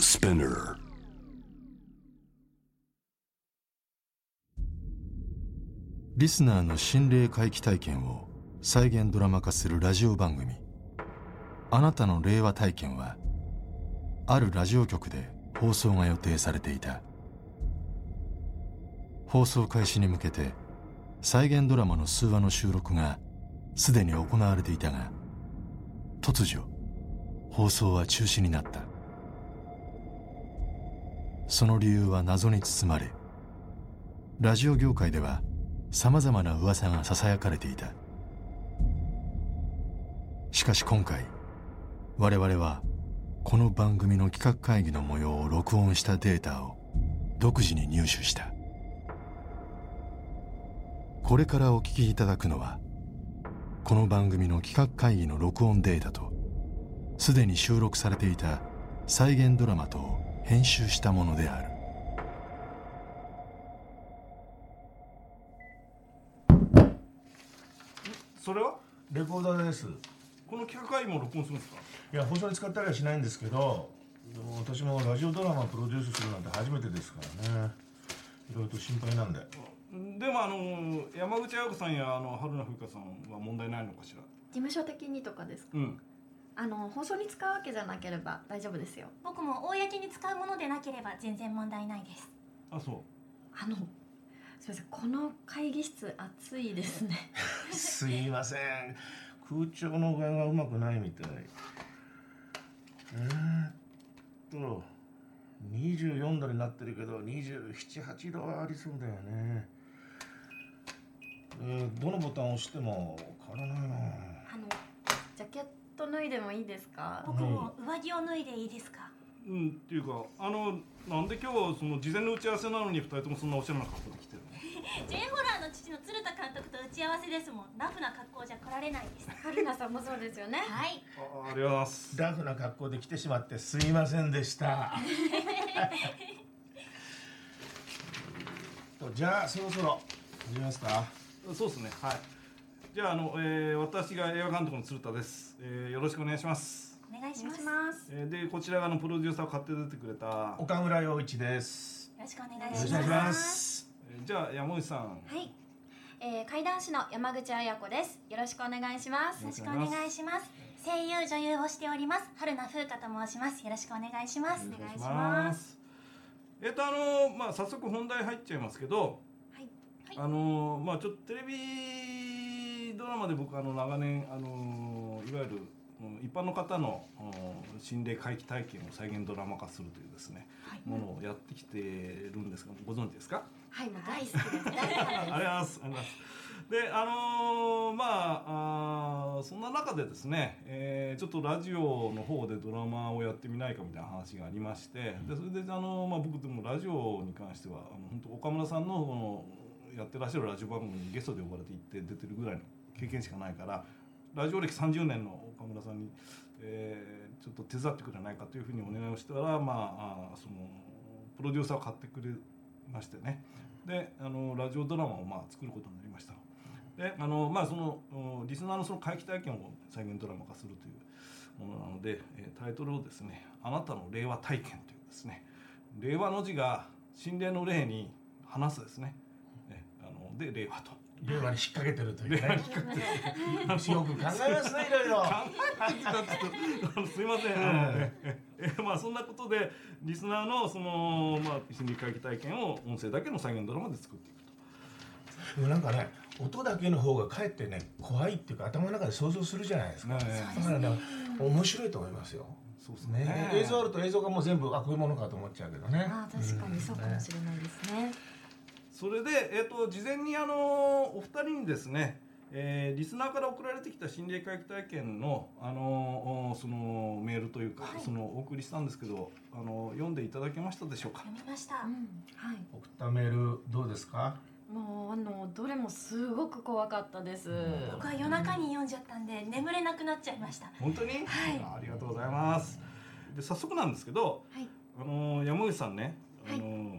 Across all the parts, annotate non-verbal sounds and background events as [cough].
Spinner. リスナーの心霊回帰体験を再現ドラマ化するラジオ番組「あなたの令和体験」はあるラジオ局で放送が予定されていた。放送開始に向けて再現ドラマの数話の収録がすでに行われていたが突如放送は中止になった。その理由は謎に包まれラジオ業界ではさまざまな噂がささやかれていた。しかし今回我々はこの番組の企画会議の模様を録音したデータを独自に入手した。これからお聞きいただくのはこの番組の企画会議の録音データとすでに収録されていた再現ドラマと編集したものである。それは？レコーダーです。この企画も録音するんですか？いや放送に使ったりはしないんですけどでも私もラジオドラマプロデュースするなんて初めてですからね。いろいろと心配なんで。でもあの山口彩子さんやあの春菜風花さんは問題ないのかしら？事務所的にとかですか？うんあの放送に使うわけじゃなければ大丈夫ですよ。僕も公に使うものでなければ全然問題ないです。あそう。あのすいません。この会議室暑いですね。すいません。空調の具合がうまくないみたい。えー、っと24度になってるけど278度はありそうだよね。えーどのボタンを押しても変わらないなケット脱いでもいいですか？僕も上着を脱いでいいですか？うんっていうかあのなんで今日その事前の打ち合わせなのに二人ともそんなおしゃれな格好で来てるの？[laughs] J ホラーの父の鶴田監督と打ち合わせですもん。ラフな格好じゃ来られないです。[laughs] 春菜さんもそうですよね。はい。あありがとうございます。ラフな格好で来てしまってすいませんでした。[laughs] とじゃあそろそろ始めますか？そうですね。はいじゃああの、えー、私が映画監督の鶴田です、えー、よろしくお願いします、お願いします。えー、でこちらがあのプロデューサーを買って出てくれた、岡村陽一です。よろしくお願いよします。ろしくお願いします。えーじゃあ山口さん。はい、えー、怪談師の山口彩子です。よろしくお願いします。よろしくお願いします。声優女優をしております。春名風花と申します。よろしくお願いします。お願いします。えっ、とあのまあ早速本題入っちゃいますけど、はい。あのまあちょっとテレビドラマで僕あの長年あのいわゆるうん一般の方のうん心霊回帰体験を再現ドラマ化するというですね、ものをやってきてるんですがご存知ですか？はい大好きです [laughs] ありがとうございます。で、あのーまああーそんな中でですね、えーちょっとラジオの方でドラマをやってみないかみたいな話がありまして、でそれであのまあ僕でもラジオに関してはあの本当岡村さんのこのやってらっしゃるラジオ番組にゲストで呼ばれて行って出てるぐらいの経験しかないから、ラジオ歴30年の岡村さんに、えーちょっと手伝ってくれないかというふうにお願いをしたら、まああそのプロデューサーを買ってくれましてね。であのラジオドラマをまあ作ることになりました。であのまあそのリスナーのその回帰体験を再現ドラマ化するというものなので、えータイトルをですね「あなたの令和体験」というですね。令和の字が心霊の霊に話すですね。えあので令和と。令和に引っ掛けてるというね。引っ掛けてよく考えますねいろいろ。考えてきたっとあのすいません、あのね。ええまあそんなことでリスナーのそのまあ心理回帰体験を音声だけの再現ドラマで作っていくと。でもなんかね音だけの方がかえってね怖いっていうか頭の中で想像するじゃないですか、ねだからね面白いと思いますよ。そうですね。ね。映像あると映像がもう全部あこういうものかと思っちゃうけどね。あー確かにそうかもしれないですねそれで、えっと事前にあのお二人にですね、えーリスナーから送られてきた心霊回帰体験のあのおそのメールというか、はい。そのお送りしたんですけどあの読んでいただけましたでしょうか？読みました。うん。はい。送ったメールどうですか？もうあのどれもすごく怖かったです。僕は夜中に読んじゃったんで眠れなくなっちゃいました。本当に、はい。あありがとうございます。で早速なんですけどはい。あの山口さんねあの、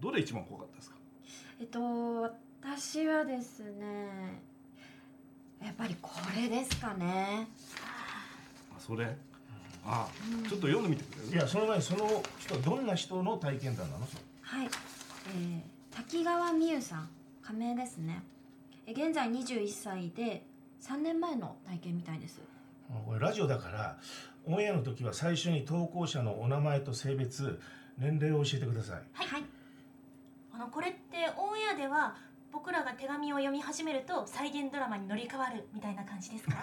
どれ一番怖かった？えっと私はですね、やっぱりこれですかね。あそれ？ああちょっと読んでみてくれる？いやその前にその人はどんな人の体験談なの？はい、えー、滝川美優さん仮名ですね。え現在21歳で3年前の体験みたいです。これラジオだからオンエアの時は最初に投稿者のお名前と性別年齢を教えてください。はい、あのこれってオンエアでは僕らが手紙を読み始めると再現ドラマに乗り換わるみたいな感じですか？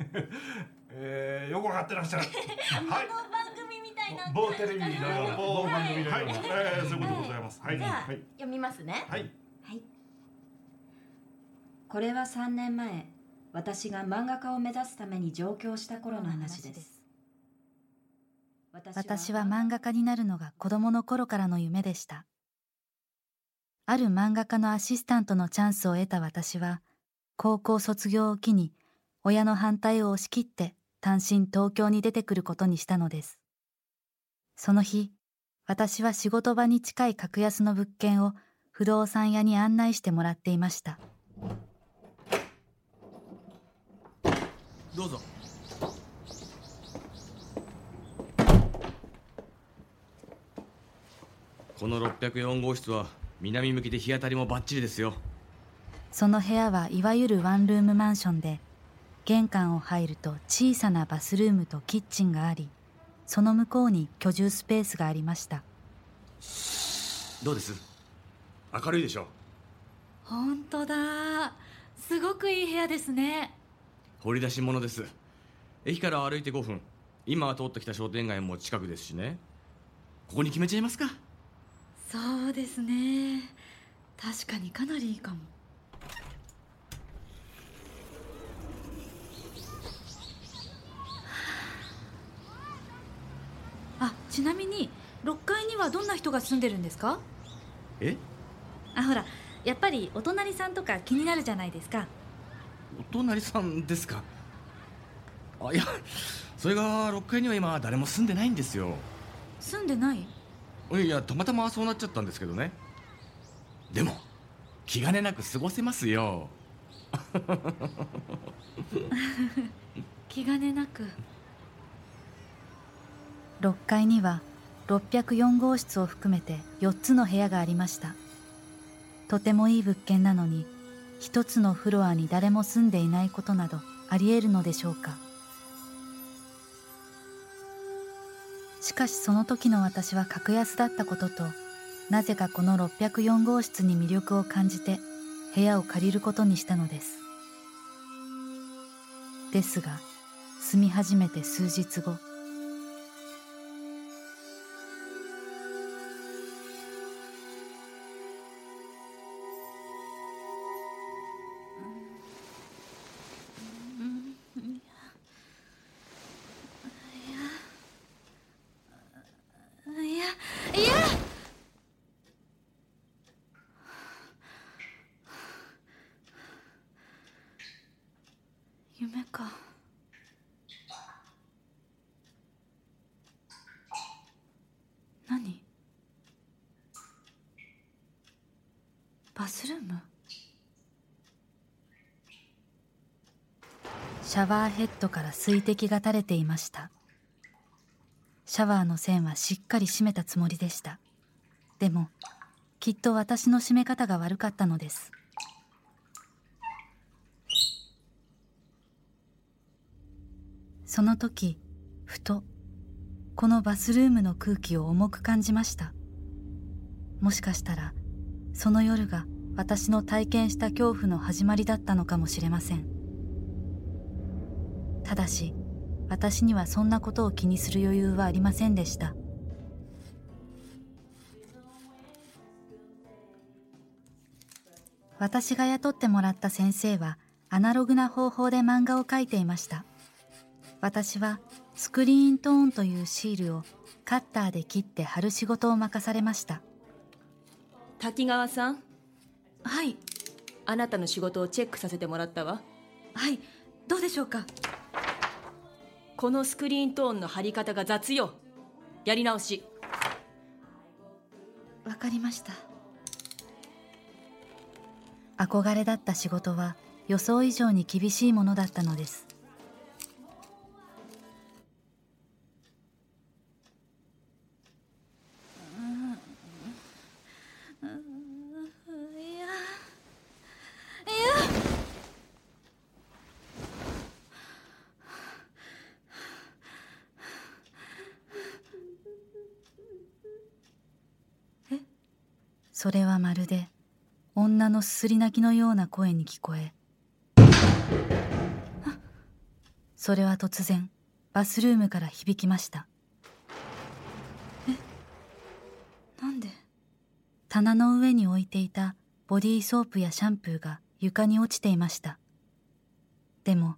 [laughs] えー、よくわかってらっしゃる。[laughs] はい。この番組みたいな某テレビのような某番組のはい、ような。えー、そういうことでございます。はい。じゃあ、はい。読みますね。はい。はい。これは3年前私が漫画家を目指すために上京した頃の話です。私は漫画家になるのが子供の頃からの夢でした。ある漫画家のアシスタントのチャンスを得た私は、高校卒業を機に親の反対を押し切って単身東京に出てくることにしたのです。その日、私は仕事場に近い格安の物件を不動産屋に案内してもらっていました。どうぞこの604号室は南向きで日当たりもバッチリですよ。その部屋はいわゆるワンルームマンションで玄関を入ると小さなバスルームとキッチンがありその向こうに居住スペースがありました。どうです？明るいでしょ？本当だ。すごくいい部屋ですね。掘り出し物です。駅から歩いて5分。今は通ってきた商店街も近くですしね。ここに決めちゃいますかそうですね。確かにかなりいいかも。あ。ちなみに6階にはどんな人が住んでるんですか？え？あほらやっぱりお隣さんとか気になるじゃないですか。お隣さんですか？あいやそれが6階には今誰も住んでないんですよ。住んでない？いやたまたまそうなっちゃったんですけどね。でも気兼ねなく過ごせますよ。[laughs] 気兼ねなく。6階には604号室を含めて4つの部屋がありました。とてもいい物件なのに一つのフロアに誰も住んでいないことなどありえるのでしょうか。しかしその時の私は格安だったこととなぜかこの604号室に魅力を感じて部屋を借りることにしたのです。ですが住み始めて数日後ムシャワーヘッドから水滴が垂れていました。シャワーの線はしっかり閉めたつもりでした。でもきっと私の閉め方が悪かったのです。その時ふとこのバスルームの空気を重く感じました。もしかしたらその夜が私の体験した恐怖の始まりだったのかもしれません。ただし私にはそんなことを気にする余裕はありませんでした。私が雇ってもらった先生はアナログな方法で漫画を描いていました。私はスクリーントーンというシールをカッターで切って貼る仕事を任されました。滝川さんはい。あなたの仕事をチェックさせてもらったわ。はい。どうでしょうか？このスクリーントーンの貼り方が雑よ。やり直し。わかりました。憧れだった仕事は予想以上に厳しいものだったのですのすすり泣きのような声に聞こえ。それは突然バスルームから響きました。えなんで？棚の上に置いていたボディーソープやシャンプーが床に落ちていました。でも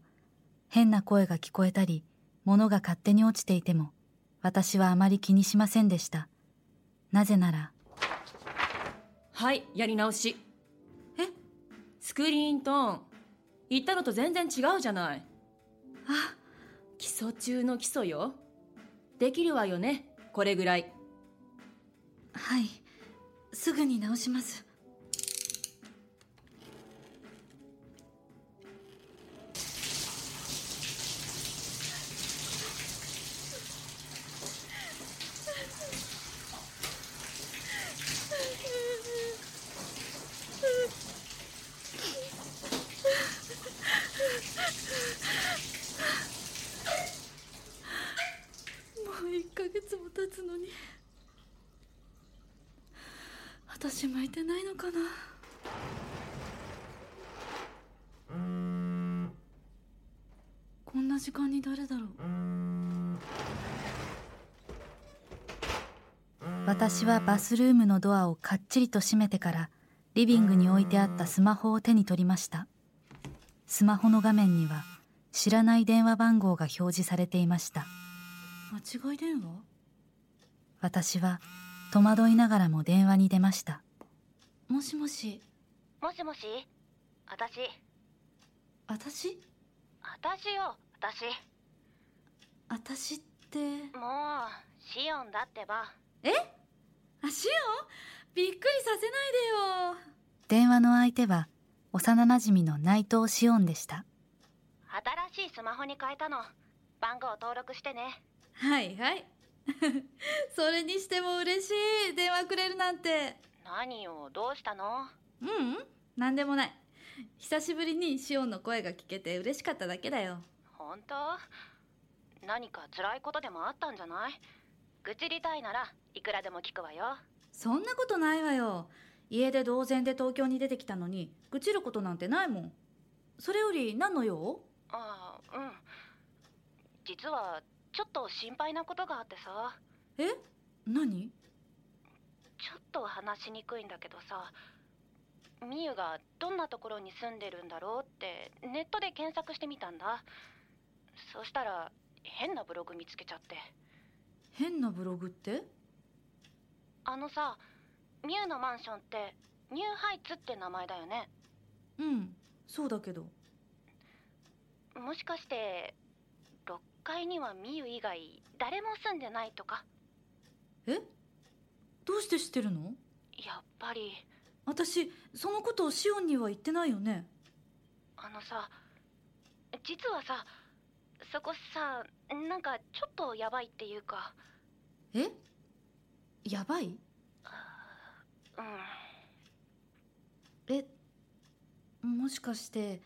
変な声が聞こえたり物が勝手に落ちていても私はあまり気にしませんでした。なぜなら。はいやり直し。スクリーントーン。言ったのと全然違うじゃない。あ基礎中の基礎よ。できるわよね。これぐらい。はい。すぐに直しますもう1ヶ月も経つのに私向いてないのかなこんな時間に誰だろう？私はバスルームのドアをかっちりと閉めてからリビングに置いてあったスマホを手に取りました。スマホの画面には知らない電話番号が表示されていました。間違い電話？私は戸惑いながらも電話に出ました。もしもし？もしもし？私？私？私よ私。私って。もうシオンだってば。え？あシオン？びっくりさせないでよ。電話の相手は幼なじみの内藤紫音でした。新しいスマホに変えたの。番号登録してね。はいはい。[laughs] それにしても嬉しい。電話くれるなんて。何よどうしたの？ううん。何でもない。久しぶりにシオンの声が聞けて嬉しかっただけだよ本当？何か辛いことでもあったんじゃない？愚痴りたいならいくらでも聞くわよ。そんなことないわよ。家で同然で東京に出てきたのに愚痴ることなんてないもん。それより何の用？ああうん。実はちょっと心配なことがあってさ。え？何？ちょっと話しにくいんだけどさ。みゆがどんなところに住んでるんだろうってネットで検索してみたんだそしたら変なブログ見つけちゃって。変なブログって？あのさみゆのマンションってニューハイツって名前だよね。うんそうだけど。もしかして6階にはみゆ以外誰も住んでないとか？え？どうして知ってるの？やっぱり。私そのことをシオンには言ってないよね。あのさ実はさそこさなんかちょっとやばいっていうか。え？やばい？うん。えもしかして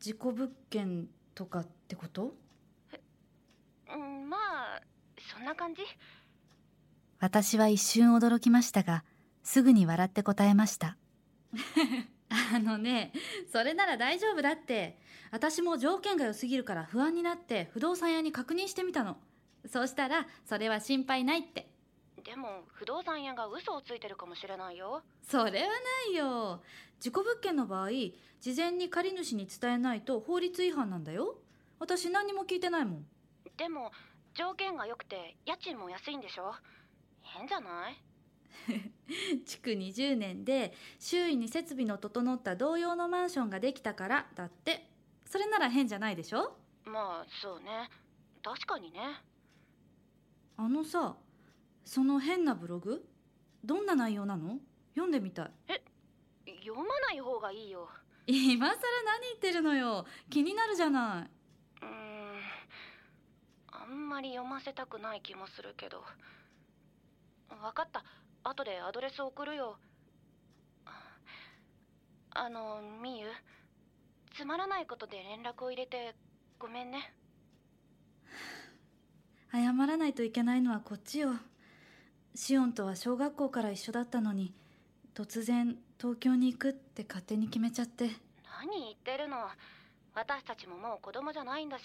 事故物件とかってこと？うんまあそんな感じ。私は一瞬驚きましたがすぐに笑って答えました [laughs] [laughs] あのねそれなら大丈夫だって。私も条件が良すぎるから不安になって不動産屋に確認してみたの。そうしたらそれは心配ないって。でも不動産屋が嘘をついてるかもしれないよ。それはないよ。事故物件の場合事前に借り主に伝えないと法律違反なんだよ。私何にも聞いてないもん。でも条件が良くて家賃も安いんでしょ。変じゃない？[laughs] 築20年で周囲に設備の整った同様のマンションができたからだって。それなら変じゃないでしょ？まあそうね。確かにね。あのさその変なブログ？どんな内容なの？読んでみたい。読まない方がいいよ。今更何言ってるのよ。気になるじゃない。うーん。あんまり読ませたくない気もするけど。分かった後でアドレス送るよ。あのみゆつまらないことで連絡を入れてごめんね。謝らないといけないのはこっちよ。シオンとは小学校から一緒だったのに突然東京に行くって勝手に決めちゃって。何言ってるの。私たちももう子供じゃないんだし。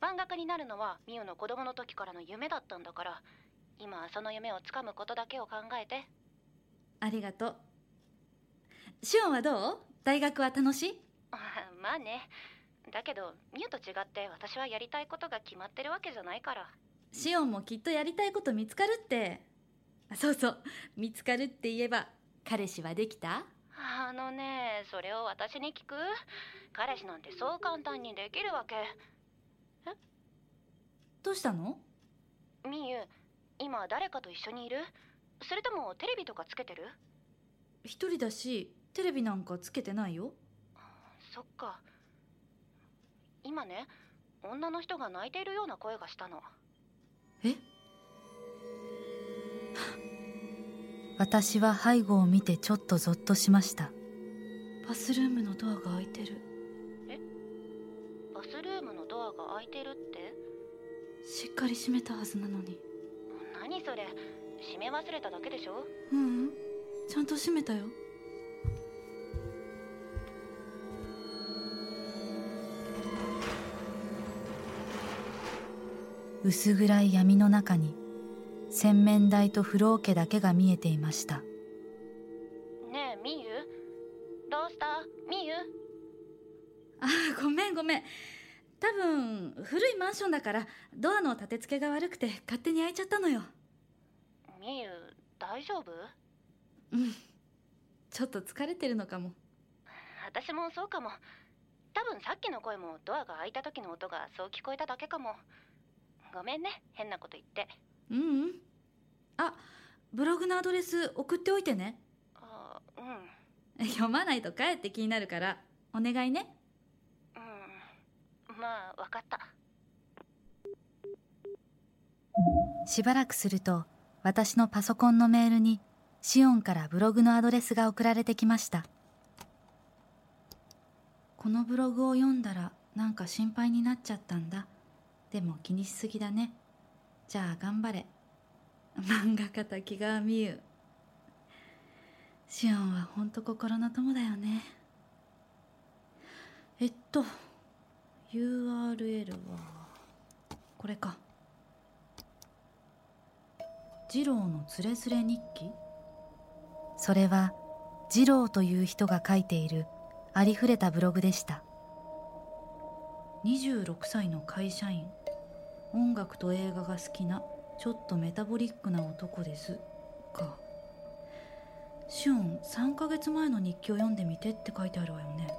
漫画家になるのはミュウの子供の時からの夢だったんだから今はその夢をつかむことだけを考えて。ありがとう。シオンはどう？大学は楽しい？[laughs] まあね。だけどミュウと違って私はやりたいことが決まってるわけじゃないから。シオンもきっとやりたいこと見つかるって。あそうそう。見つかるって言えば彼氏はできた？あのねそれを私に聞く？彼氏なんてそう簡単にできるわけ。え？どうしたの？みゆ今誰かと一緒にいる？それともテレビとかつけてる？一人だしテレビなんかつけてないよ。そっか。今ね女の人が泣いているような声がしたの。え？私は背後を見てちょっとゾッとしました。バスルームのドアが開いてる。バスルームのドアが開いてるって？しっかり閉めたはずなのに何それ？閉め忘れただけでしょ？ううんちゃんと閉めたよ。薄暗い闇の中に洗面台と風呂桶だけが見えていました。ねえみゆ？どうした？みゆ？あごめんごめん。多分古いマンションだからドアの立て付けが悪くて勝手に開いちゃったのよみゆ大丈夫？うん。ちょっと疲れてるのかも。私もそうかも。多分さっきの声もドアが開いた時の音がそう聞こえただけかも。ごめんね変なこと言って。ううん。あブログのアドレス送っておいてね。あうん。読まないと帰って気になるからお願いね。うん。まあ分かった。しばらくすると私のパソコンのメールにシオンからブログのアドレスが送られてきました。このブログを読んだらなんか心配になっちゃったんだ。でも気にしすぎだね。じゃあ頑張れ。漫画家滝川美優。シオンはほんと心の友だよね。えっと URL はこれか。二郎のつれづれ日記？それは二郎という人が書いているありふれたブログでした。26歳の会社員。音楽と映画が好きなちょっとメタボリックな男です。かシオン3ヶ月前の日記を読んでみてって書いてあるわよね。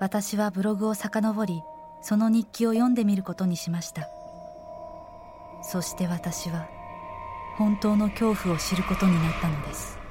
私はブログを遡りその日記を読んでみることにしました。そして私は本当の恐怖を知ることになったのです。